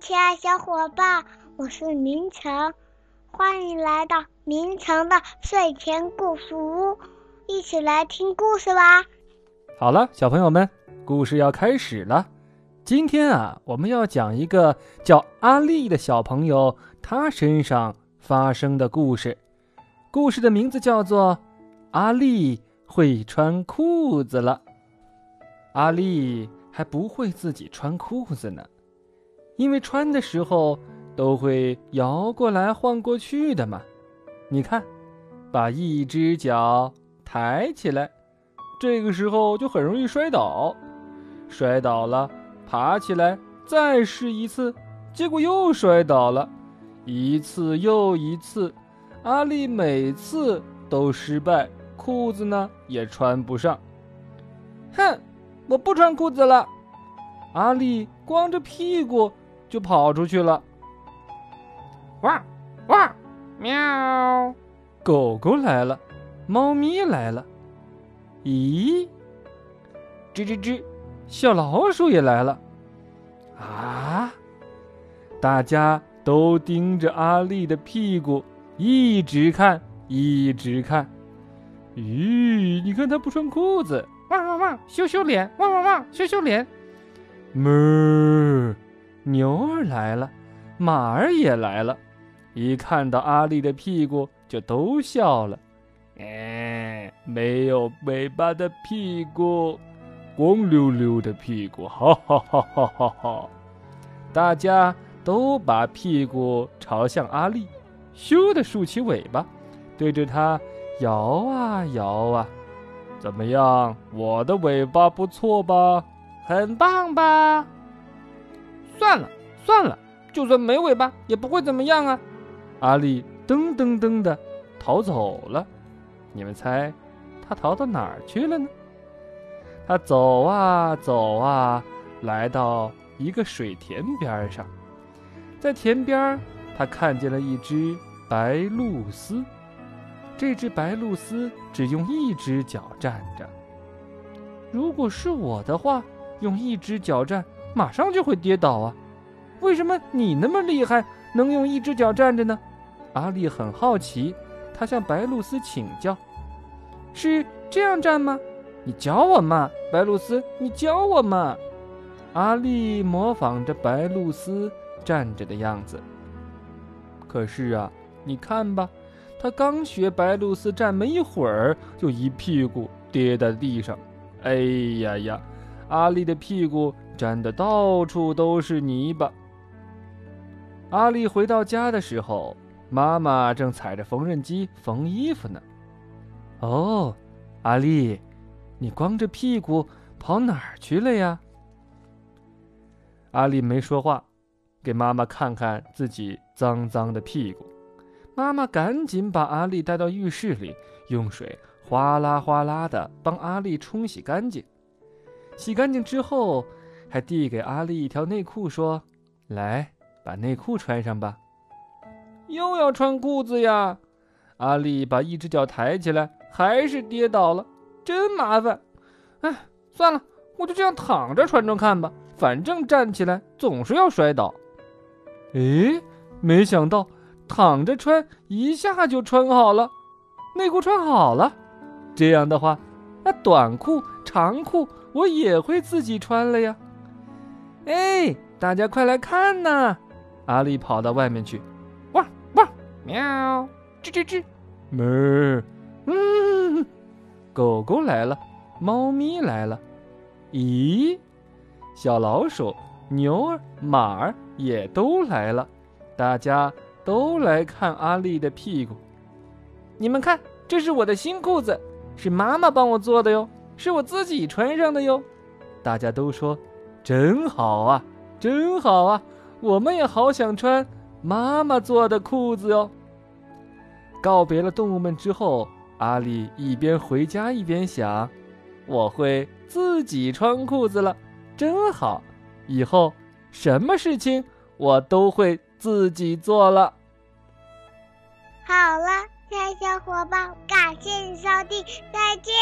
亲爱小伙伴，我是明成，欢迎来到明成的睡前故事屋，一起来听故事吧。好了，小朋友们，故事要开始了。今天啊，我们要讲一个叫阿丽的小朋友他身上发生的故事。故事的名字叫做《阿丽会穿裤子了》。阿丽还不会自己穿裤子呢。因为穿的时候都会摇过来晃过去的嘛，你看，把一只脚抬起来，这个时候就很容易摔倒，摔倒了，爬起来再试一次，结果又摔倒了，一次又一次，阿丽每次都失败，裤子呢也穿不上。哼，我不穿裤子了，阿丽光着屁股。就跑出去了。汪汪，喵！狗狗来了，猫咪来了。咦？吱吱吱，小老鼠也来了。啊！大家都盯着阿丽的屁股，一直看，一直看。咦？你看它不穿裤子。汪汪汪，羞羞脸！汪汪汪，羞羞脸。哞。牛儿来了，马儿也来了，一看到阿丽的屁股就都笑了。哎，没有尾巴的屁股，光溜溜的屁股，哈哈哈哈哈哈！大家都把屁股朝向阿丽，咻的竖起尾巴，对着它摇啊摇啊。怎么样，我的尾巴不错吧？很棒吧？算了算了，就算没尾巴也不会怎么样啊！阿丽噔噔噔的逃走了，你们猜他逃到哪儿去了呢？他走啊走啊，来到一个水田边上，在田边他看见了一只白鹭鸶。这只白鹭鸶只用一只脚站着。如果是我的话，用一只脚站。马上就会跌倒啊！为什么你那么厉害，能用一只脚站着呢？阿丽很好奇，她向白露丝请教：“是这样站吗？你教我嘛，白露丝，你教我嘛！”阿丽模仿着白露丝站着的样子。可是啊，你看吧，她刚学白露丝站没一会儿，就一屁股跌在地上。哎呀呀！阿丽的屁股。粘的到处都是泥巴。阿丽回到家的时候，妈妈正踩着缝纫机缝衣服呢。哦，阿丽，你光着屁股跑哪儿去了呀？阿丽没说话，给妈妈看看自己脏脏的屁股。妈妈赶紧把阿丽带到浴室里，用水哗啦哗啦的帮阿丽冲洗干净。洗干净之后。还递给阿丽一条内裤，说：“来，把内裤穿上吧。”又要穿裤子呀！阿丽把一只脚抬起来，还是跌倒了，真麻烦。哎，算了，我就这样躺着穿穿看吧，反正站起来总是要摔倒。哎，没想到躺着穿一下就穿好了，内裤穿好了。这样的话，那短裤、长裤我也会自己穿了呀。哎，大家快来看呐！阿丽跑到外面去，汪汪，喵，吱吱吱，哞，嗯，狗狗来了，猫咪来了，咦，小老鼠、牛儿、马儿也都来了，大家都来看阿丽的屁股。你们看，这是我的新裤子，是妈妈帮我做的哟，是我自己穿上的哟。大家都说。真好啊，真好啊！我们也好想穿妈妈做的裤子哟。告别了动物们之后，阿丽一边回家一边想：我会自己穿裤子了，真好！以后什么事情我都会自己做了。好了，亲爱小伙伴，感谢你收听，再见。